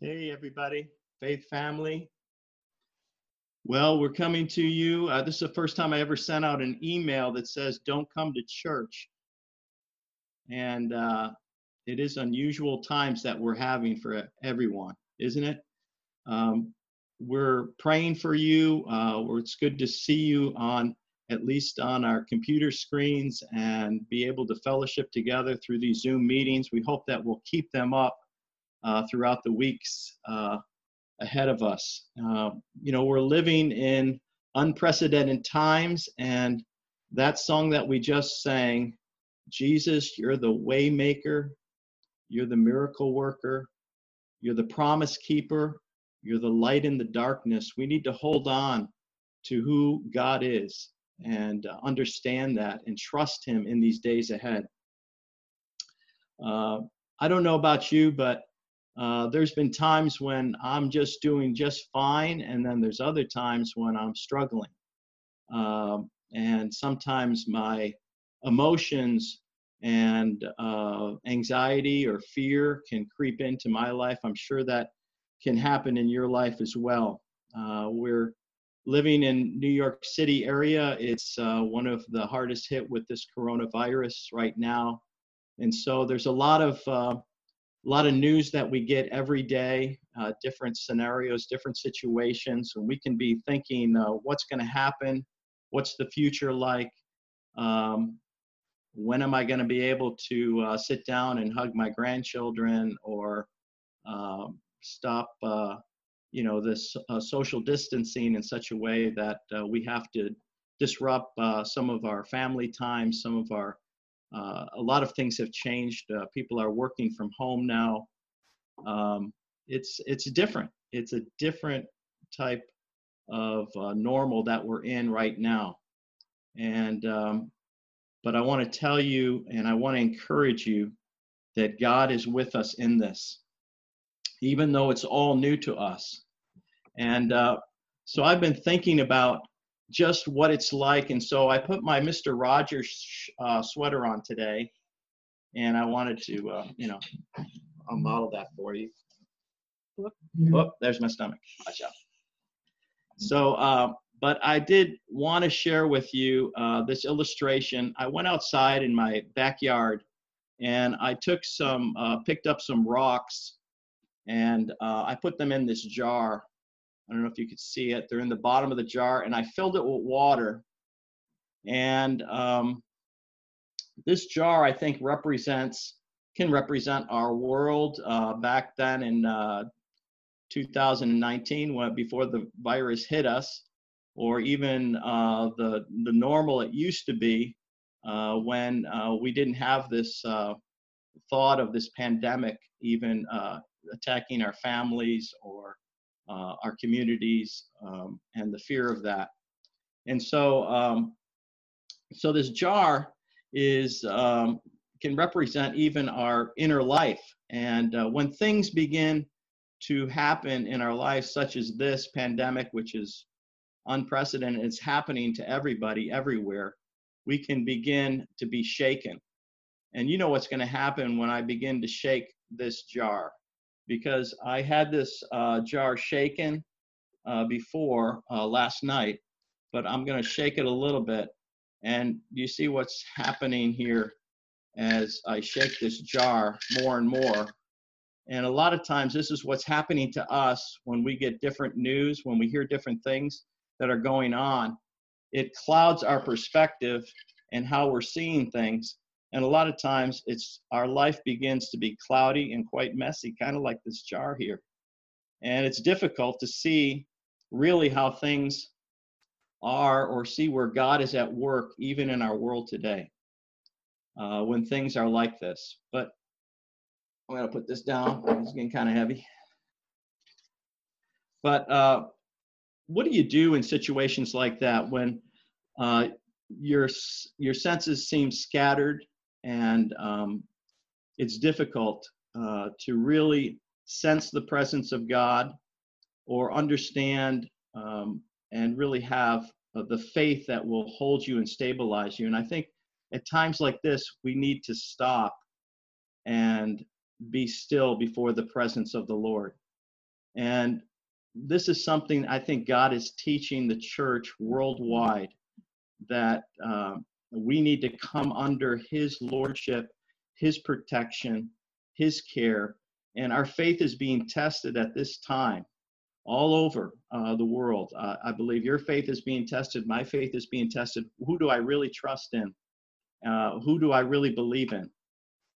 Hey, everybody, Faith family. Well, we're coming to you. Uh, this is the first time I ever sent out an email that says, Don't come to church. And uh, it is unusual times that we're having for everyone, isn't it? Um, we're praying for you. Uh, it's good to see you on at least on our computer screens and be able to fellowship together through these Zoom meetings. We hope that we'll keep them up uh, throughout the weeks uh, ahead of us. Uh, you know, we're living in unprecedented times, and that song that we just sang, Jesus, you're the waymaker, you're the miracle worker, you're the promise keeper, you're the light in the darkness. We need to hold on to who God is and uh, understand that and trust Him in these days ahead. Uh, I don't know about you, but uh, there's been times when I'm just doing just fine, and then there's other times when I'm struggling. Um, and sometimes my emotions and uh, anxiety or fear can creep into my life. I'm sure that can happen in your life as well. Uh, we're living in New York City area. It's uh, one of the hardest hit with this coronavirus right now, and so there's a lot of uh, a lot of news that we get every day, uh, different scenarios, different situations, and we can be thinking, uh, what's going to happen? What's the future like? Um, when am I going to be able to uh, sit down and hug my grandchildren or um, stop, uh, you know, this uh, social distancing in such a way that uh, we have to disrupt some of our family time, some of our uh, a lot of things have changed. Uh, people are working from home now. Um, it's it's different. It's a different type of uh, normal that we're in right now. And um, but I want to tell you, and I want to encourage you that God is with us in this, even though it's all new to us. And uh, so I've been thinking about just what it's like. And so I put my Mr. Rogers uh, sweater on today, and I wanted to, uh, you know, I'll model that for you. Oh, there's my stomach. Watch out. So, uh, but I did want to share with you uh, this illustration. I went outside in my backyard and I took some, uh, picked up some rocks and uh, I put them in this jar I don't know if you could see it. They're in the bottom of the jar, and I filled it with water. And um, this jar, I think, represents can represent our world uh, back then in uh, 2019, when before the virus hit us, or even uh, the the normal it used to be uh, when uh, we didn't have this uh, thought of this pandemic even attacking our families or uh, our communities, um, and the fear of that. And so, um, so this jar is um, can represent even our inner life. And uh, when things begin to happen in our lives, such as this pandemic, which is unprecedented, it's happening to everybody everywhere. We can begin to be shaken. And you know what's going to happen when I begin to shake this jar because I had this uh, jar shaken uh, before uh, last night, but I'm going to shake it a little bit. And you see what's happening here as I shake this jar more and more. And a lot of times, this is what's happening to us when we get different news, when we hear different things that are going on. It clouds our perspective and how we're seeing things. And a lot of times it's our life begins to be cloudy and quite messy, kind of like this jar here. And it's difficult to see really how things are or see where God is at work even in our world today uh, when things are like this. But I'm going to put this down. It's getting kind of heavy. But uh, what do you do in situations like that when uh, your your senses seem scattered and um, it's difficult uh, to really sense the presence of God or understand um, and really have uh, the faith that will hold you and stabilize you. And I think at times like this, we need to stop and be still before the presence of the Lord. And this is something I think God is teaching the church worldwide that um, we need to come under His lordship, His protection, His care. And our faith is being tested at this time all over uh, the world. Uh, I believe your faith is being tested. My faith is being tested. Who do I really trust in? Uh, who do I really believe in?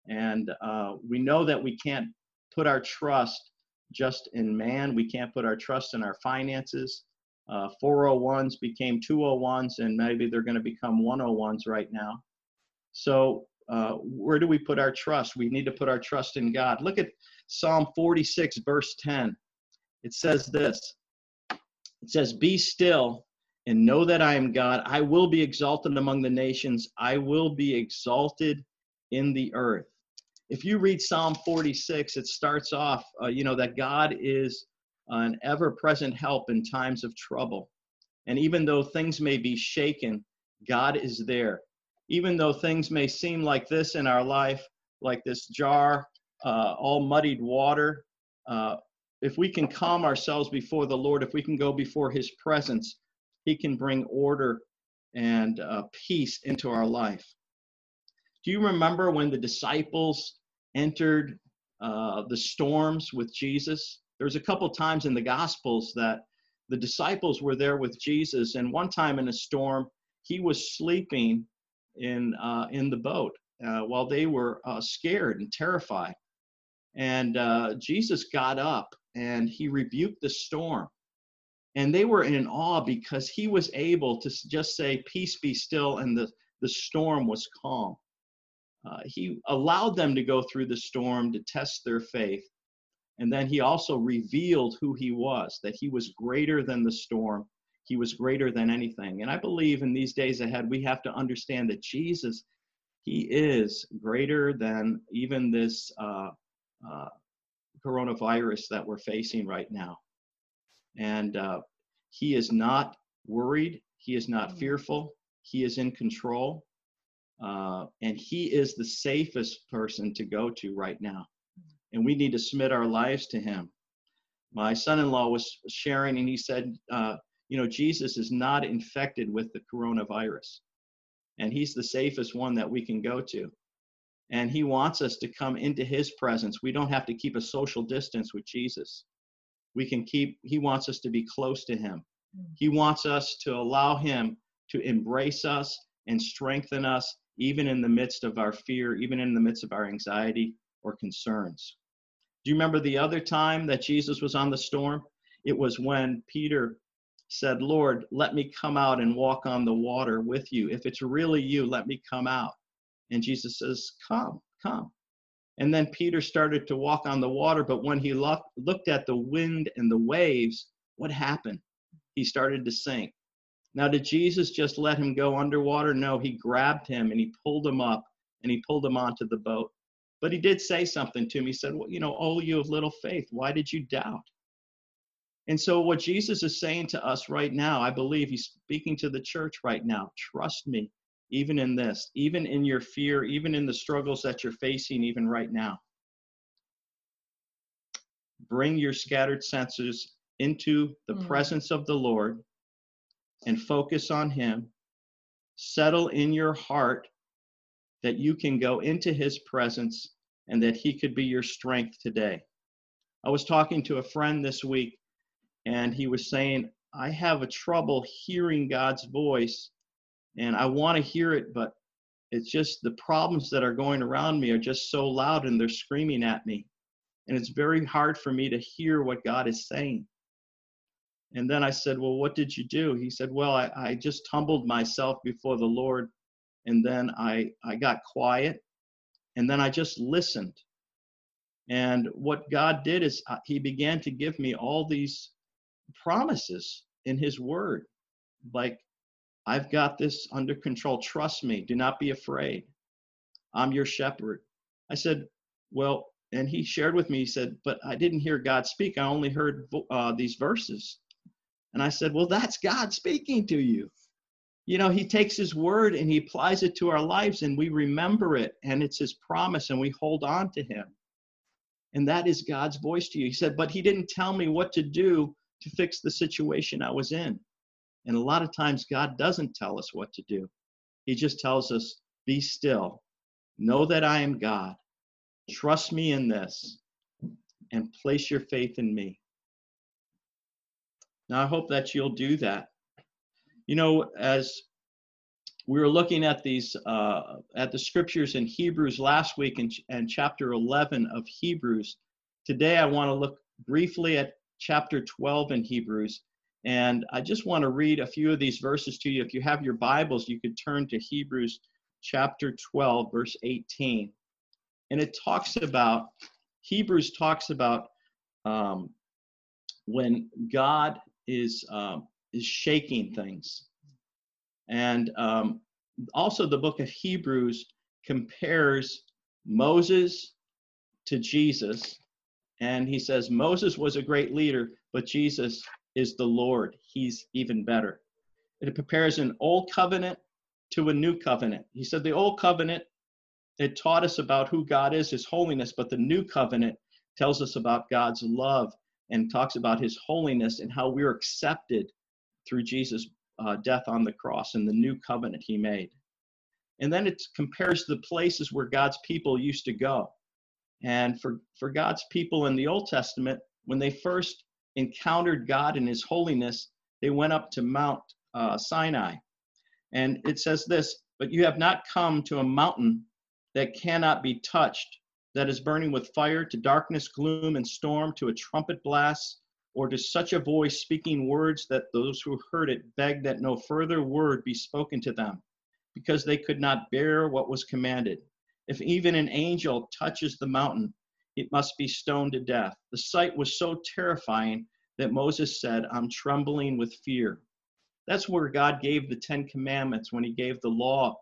And uh, we know that we can't put our trust just in man. We can't put our trust in our finances. Uh, 401s became 201s, and maybe they're going to become 101s right now. So, uh, where do we put our trust? We need to put our trust in God. Look at Psalm 46, verse 10. It says this It says, Be still and know that I am God. I will be exalted among the nations, I will be exalted in the earth if you read Psalm 46, it starts off, uh, you know, that God is an ever present help in times of trouble. And even though things may be shaken, God is there. Even though things may seem like this in our life, like this jar, uh, all muddied water, uh, if we can calm ourselves before the Lord, if we can go before His presence, He can bring order and uh, peace into our life. Do you remember when the disciples entered uh, the storms with Jesus? There's a couple times in the Gospels that the disciples were there with Jesus, and one time in a storm, he was sleeping in uh, in the boat uh, while they were uh, scared and terrified. And uh, Jesus got up and he rebuked the storm. And they were in awe because he was able to just say, Peace be still, and the, the storm was calm. Uh, he allowed them to go through the storm to test their faith. And then he also revealed who he was, that he was greater than the storm. He was greater than anything. And I believe in these days ahead, we have to understand that Jesus, he is greater than even this uh, uh, coronavirus that we're facing right now. And uh, he is not worried, he is not mm. fearful, he is in control. Uh, and he is the safest person to go to right now. And we need to submit our lives to him. My son in law was sharing, and he said, uh, You know, Jesus is not infected with the coronavirus, and he's the safest one that we can go to. And he wants us to come into his presence. We don't have to keep a social distance with Jesus. We can keep, he wants us to be close to him. He wants us to allow him to embrace us and strengthen us even in the midst of our fear, even in the midst of our anxiety or concerns. Do you remember the other time that Jesus was on the storm? It was when Peter said, Lord, let me come out and walk on the water with you. If it's really you, let me come out. And Jesus says, Come, come. And then Peter started to walk on the water, but when he looked at the wind and the waves, what happened? He started to sink. Now, did Jesus just let him go underwater? No, he grabbed him and he pulled him up and he pulled him onto the boat. But he did say something to me. He said, well, You know, oh, you of little faith, why did you doubt? And so, what Jesus is saying to us right now, I believe he's speaking to the church right now. Trust me, even in this, even in your fear, even in the struggles that you're facing, even right now. Bring your scattered senses into the mm. presence of the Lord and focus on Him. Settle in your heart that you can go into His presence and that He could be your strength today. I was talking to a friend this week, and he was saying, I have a trouble hearing God's voice, and I want to hear it, but it's just the problems that are going around me are just so loud and they're screaming at me. And it's very hard for me to hear what God is saying. And then I said, Well, what did you do? He said, Well, I, I just humbled myself before the Lord. And then I, I got quiet. And then I just listened. And what God did is uh, He began to give me all these promises in His Word. Like, I've got this under control. Trust me. Do not be afraid. I'm your shepherd. I said, Well, and he shared with me, he said, But I didn't hear God speak. I only heard uh, these verses. And I said, Well, that's God speaking to you. You know, He takes His word and He applies it to our lives, and we remember it, and it's His promise, and we hold on to Him. And that is God's voice to you. He said, But He didn't tell me what to do to fix the situation I was in. And a lot of times, God doesn't tell us what to do. He just tells us, Be still, know that I am God, trust me in this, and place your faith in me. Now, I hope that you'll do that. You know, as we were looking at these uh, at the scriptures in Hebrews last week and, and chapter 11 of Hebrews. Today, I want to look briefly at chapter 12 in Hebrews. And I just want to read a few of these verses to you. If you have your Bibles, you could turn to Hebrews chapter 12, verse 18. And it talks about, Hebrews talks about um, when God is, uh, is shaking things. And um, also, the book of Hebrews compares Moses to Jesus. And he says Moses was a great leader, but Jesus is the Lord. He's even better. It prepares an old covenant to a new covenant. He said the old covenant, it taught us about who God is, his holiness, but the new covenant tells us about God's love and talks about his holiness and how we're accepted through Jesus' uh, death on the cross and the new covenant he made. And then it compares the places where God's people used to go. And for, for God's people in the Old Testament, when they first encountered God in his holiness, they went up to Mount uh, Sinai. And it says this But you have not come to a mountain that cannot be touched, that is burning with fire, to darkness, gloom, and storm, to a trumpet blast, or to such a voice speaking words that those who heard it begged that no further word be spoken to them, because they could not bear what was commanded. If even an angel touches the mountain, it must be stoned to death. The sight was so terrifying that Moses said, I'm trembling with fear. That's where God gave the Ten Commandments when he gave the law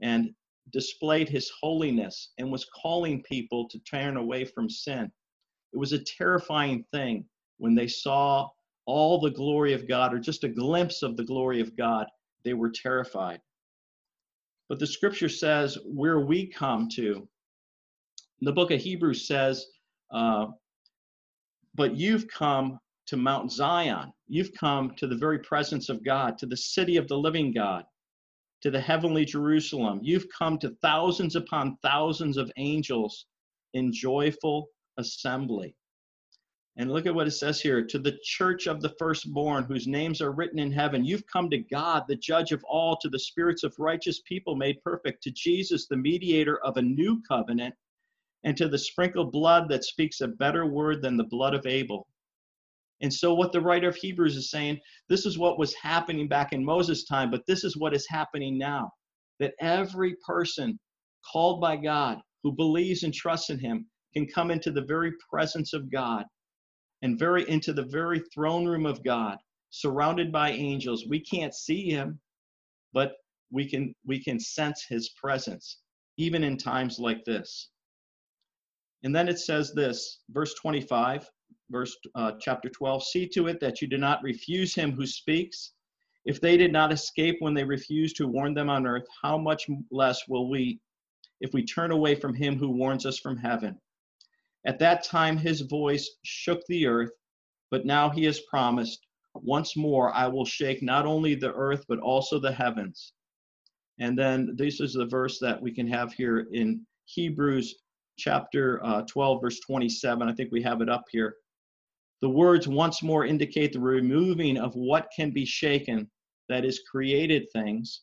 and displayed his holiness and was calling people to turn away from sin. It was a terrifying thing when they saw all the glory of God or just a glimpse of the glory of God, they were terrified. But the scripture says where we come to. The book of Hebrews says, uh, but you've come to Mount Zion. You've come to the very presence of God, to the city of the living God, to the heavenly Jerusalem. You've come to thousands upon thousands of angels in joyful assembly. And look at what it says here to the church of the firstborn, whose names are written in heaven. You've come to God, the judge of all, to the spirits of righteous people made perfect, to Jesus, the mediator of a new covenant, and to the sprinkled blood that speaks a better word than the blood of Abel. And so, what the writer of Hebrews is saying, this is what was happening back in Moses' time, but this is what is happening now. That every person called by God who believes and trusts in Him can come into the very presence of God and very into the very throne room of God, surrounded by angels. We can't see him, but we can we can sense his presence even in times like this. And then it says this, verse 25, verse uh, chapter 12, see to it that you do not refuse him who speaks. If they did not escape when they refused to warn them on earth, how much less will we if we turn away from him who warns us from heaven? At that time, his voice shook the earth, but now he has promised, Once more I will shake not only the earth, but also the heavens. And then this is the verse that we can have here in Hebrews chapter uh, 12, verse 27. I think we have it up here. The words once more indicate the removing of what can be shaken, that is, created things,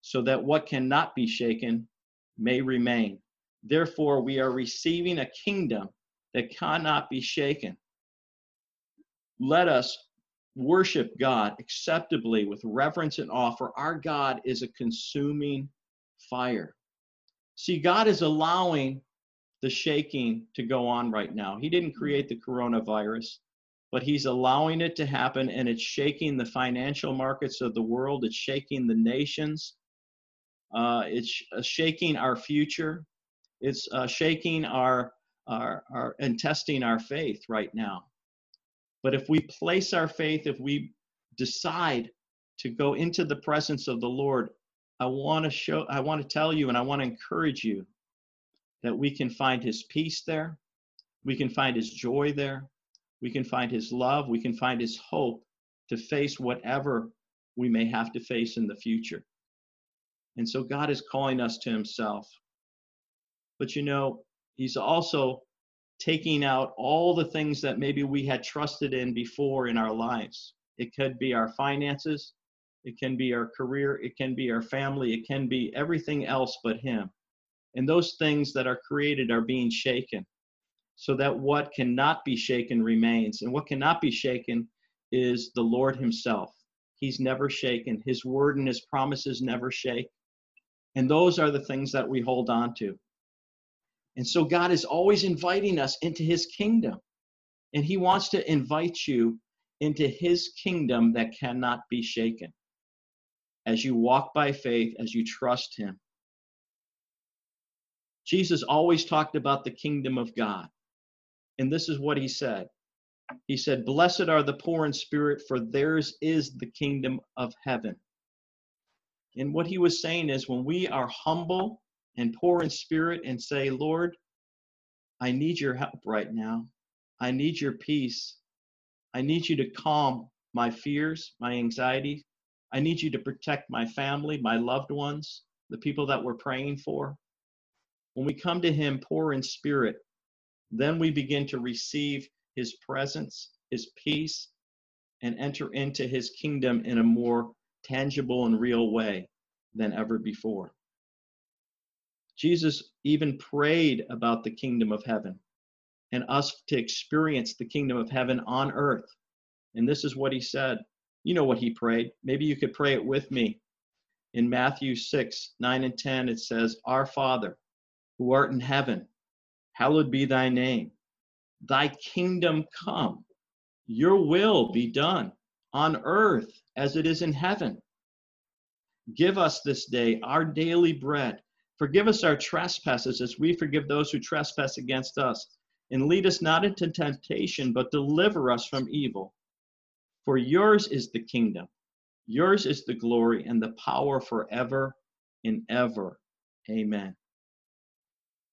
so that what cannot be shaken may remain. Therefore, we are receiving a kingdom that cannot be shaken. Let us worship God acceptably with reverence and awe, for our God is a consuming fire. See, God is allowing the shaking to go on right now. He didn't create the coronavirus, but He's allowing it to happen, and it's shaking the financial markets of the world. It's shaking the nations. Uh, it's shaking our future. It's uh, shaking our, our, our, and testing our faith right now. But if we place our faith, if we decide to go into the presence of the Lord, I want to show, I want to tell you, and I want to encourage you that we can find His peace there, We can find his joy there. We can find his love. We can find his hope to face whatever we may have to face in the future. And so God is calling us to himself. But you know, he's also taking out all the things that maybe we had trusted in before in our lives. It could be our finances, it can be our career, it can be our family, it can be everything else but him. And those things that are created are being shaken so that what cannot be shaken remains. And what cannot be shaken is the Lord Himself. He's never shaken. His word and His promises never shake. And those are the things that we hold on to. And so God is always inviting us into His kingdom. And He wants to invite you into His kingdom that cannot be shaken. As you walk by faith, as you trust Him. Jesus always talked about the kingdom of God. And this is what he said He said, Blessed are the poor in spirit, for theirs is the kingdom of heaven. And what he was saying is, when we are humble and poor in spirit and say, Lord, I need your help right now, I need your peace, I need you to calm my fears, my anxiety. I need you to protect my family, my loved ones, the people that we're praying for. When we come to Him poor in spirit, then we begin to receive his presence, his peace, and enter into his kingdom in a more tangible and real way than ever before. Jesus even prayed about the kingdom of heaven and us to experience the kingdom of heaven on earth. And this is what he said. You know what he prayed. Maybe you could pray it with me. In Matthew 6, 9 and 10, it says, Our Father, who art in heaven, hallowed be thy name. Thy kingdom come, your will be done on earth as it is in heaven. Give us this day our daily bread. Forgive us our trespasses as we forgive those who trespass against us. And lead us not into temptation, but deliver us from evil. For yours is the kingdom, yours is the glory, and the power forever and ever. Amen.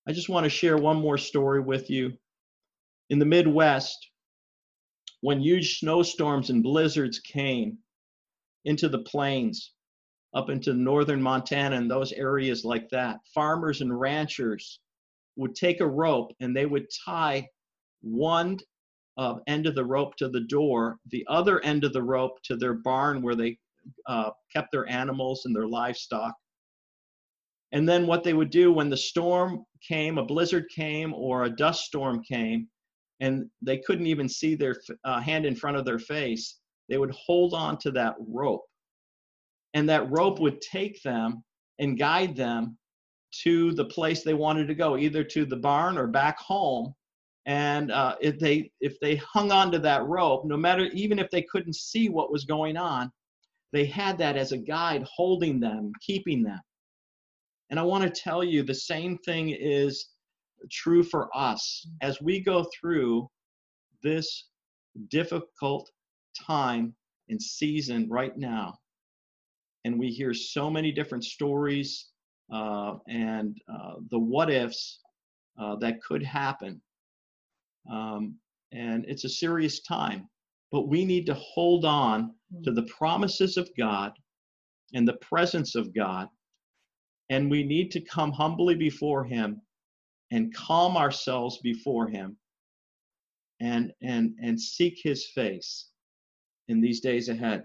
I just want to share one more story with you. In the Midwest, when huge snowstorms and blizzards came into the plains, up into northern Montana and those areas like that, farmers and ranchers would take a rope and they would tie one uh, end of the rope to the door, the other end of the rope to their barn where they uh, kept their animals and their livestock. And then what they would do when the storm came, a blizzard came, or a dust storm came, and they couldn't even see their uh, hand in front of their face, they would hold on to that rope. And that rope would take them and guide them to the place they wanted to go, either to the barn or back home. And uh, if they if they hung on to that rope, no matter even if they couldn't see what was going on, they had that as a guide holding them, keeping them. And I want to tell you the same thing is true for us as we go through this difficult time and season right now. And we hear so many different stories uh, and uh, the what ifs uh, that could happen. Um, and it's a serious time, but we need to hold on to the promises of God and the presence of God and we need to come humbly before him and calm ourselves before him and and and seek his face in these days ahead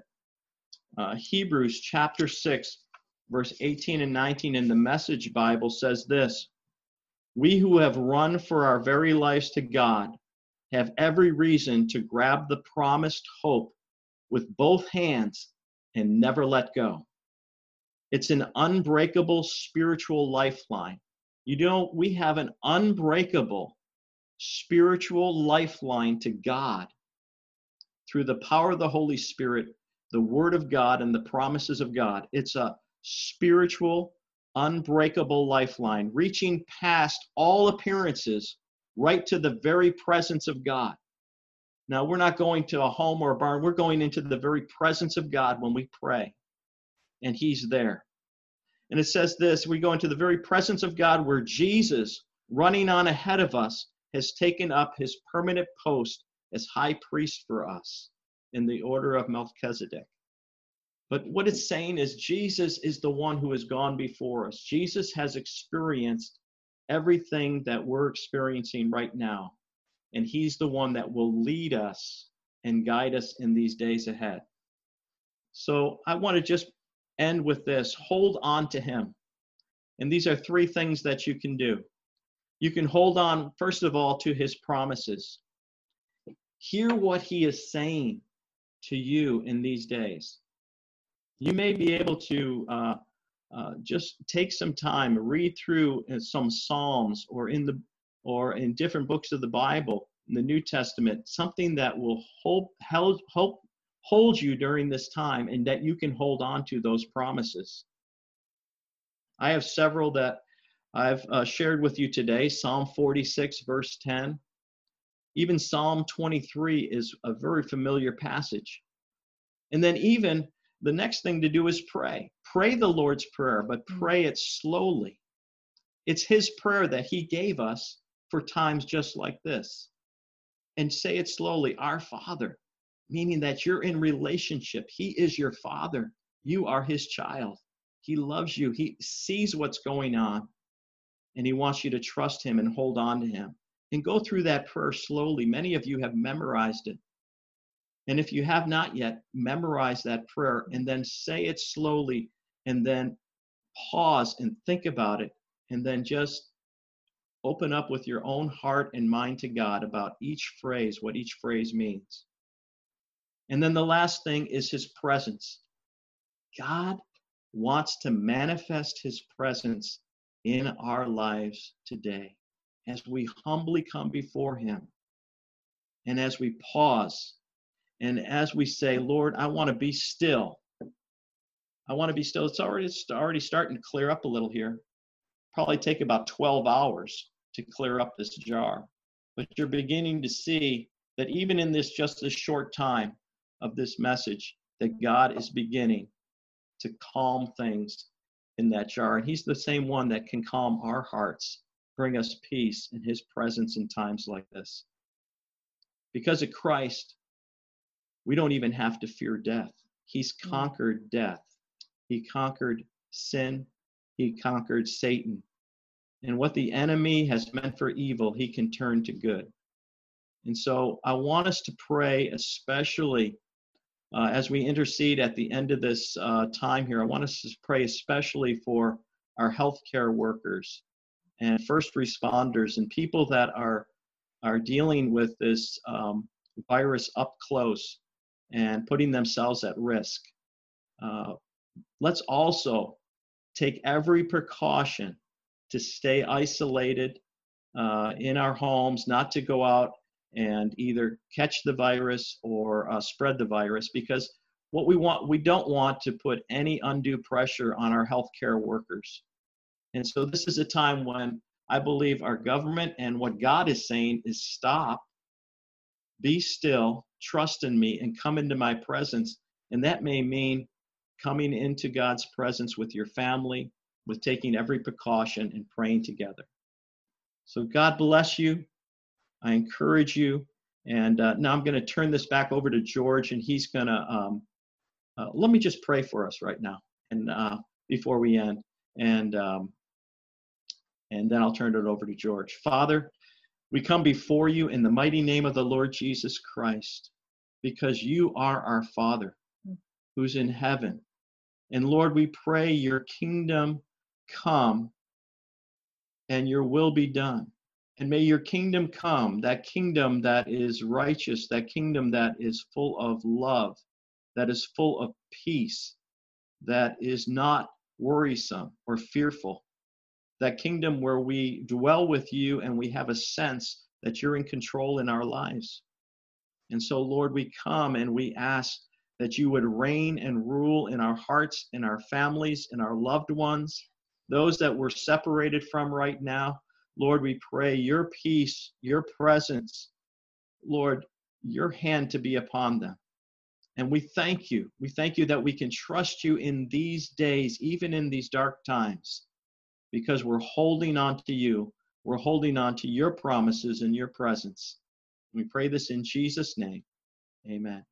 uh, hebrews chapter 6 verse 18 and 19 in the message bible says this we who have run for our very lives to god have every reason to grab the promised hope with both hands and never let go it's an unbreakable spiritual lifeline. You know, we have an unbreakable spiritual lifeline to God through the power of the Holy Spirit, the Word of God, and the promises of God. It's a spiritual, unbreakable lifeline, reaching past all appearances right to the very presence of God. Now, we're not going to a home or a barn, we're going into the very presence of God when we pray and he's there. And it says this we go into the very presence of God where Jesus, running on ahead of us, has taken up his permanent post as high priest for us in the order of Melchizedek. But what it's saying is Jesus is the one who has gone before us. Jesus has experienced everything that we're experiencing right now. And he's the one that will lead us and guide us in these days ahead. So I want to just end with this hold on to him. And these are three things that you can do. You can hold on, first of all, to his promises. Hear what he is saying to you in these days. You may be able to uh, uh, just take some time, read through uh, some Psalms or in the or in different books of the Bible, in the New Testament, something that will hold, help, help hold you during this time and that you can hold on to those promises. I have several that I've uh, shared with you today Psalm 46, verse 10. Even Psalm 23 is a very familiar passage. And then, even the next thing to do is pray. Pray the Lord's Prayer, but mm. pray it slowly. It's His prayer that He gave us for times just like this. And say it slowly Our Father, meaning that you're in relationship. He is your Father, you are His child. He loves you, He sees what's going on, and He wants you to trust Him and hold on to Him. And go through that prayer slowly. Many of you have memorized it. And if you have not yet, memorize that prayer and then say it slowly and then pause and think about it and then just open up with your own heart and mind to God about each phrase, what each phrase means. And then the last thing is his presence. God wants to manifest his presence in our lives today as we humbly come before him and as we pause and as we say, Lord, I want to be still. I want to be still. It's already it's already starting to clear up a little here. Probably take about 12 hours to clear up this jar. But you're beginning to see that even in this just this short time of this message, that God is beginning to calm things in that jar. And He's the same one that can calm our hearts, bring us peace in His presence in times like this. Because of Christ, we don't even have to fear death. He's mm. conquered death, He conquered sin, He conquered Satan. And what the enemy has meant for evil, He can turn to good. And so I want us to pray, especially uh, as we intercede at the end of this uh, time here. I want us to pray especially for our healthcare workers and first responders and people that are are dealing with this um, virus up close and putting themselves at risk. Uh, let's also take every precaution to stay isolated uh, in our homes, not to go out and either catch the virus or uh, spread the virus because what we want we don't want to put any undue pressure on our healthcare workers and so this is a time when i believe our government and what god is saying is stop be still, trust in me, and come into my presence. And that may mean coming into God's presence with your family, with taking every precaution and praying together. So, God bless you. I encourage you. And uh, now I'm going to turn this back over to George, and he's going to um, uh, let me just pray for us right now, and uh, before we end, and um, and then I'll turn it over to George. Father, we come before you in the mighty name of the Lord Jesus Christ because you are our Father who's in heaven. And Lord, we pray your kingdom come and your will be done. And may your kingdom come, that kingdom that is righteous, that kingdom that is full of love, that is full of peace, that is not worrisome or fearful, that kingdom where we dwell with you and we have a sense that you're in control in our lives. And so, Lord, we come and we ask that you would reign and rule in our hearts, in our families, in our loved ones, those that we're separated from right now. Lord, we pray your peace, your presence, Lord, your hand to be upon them. And we thank you. We thank you that we can trust you in these days, even in these dark times because we're holding on to you. We're holding on to your promises and your presence. We pray this in Jesus' name. Amen.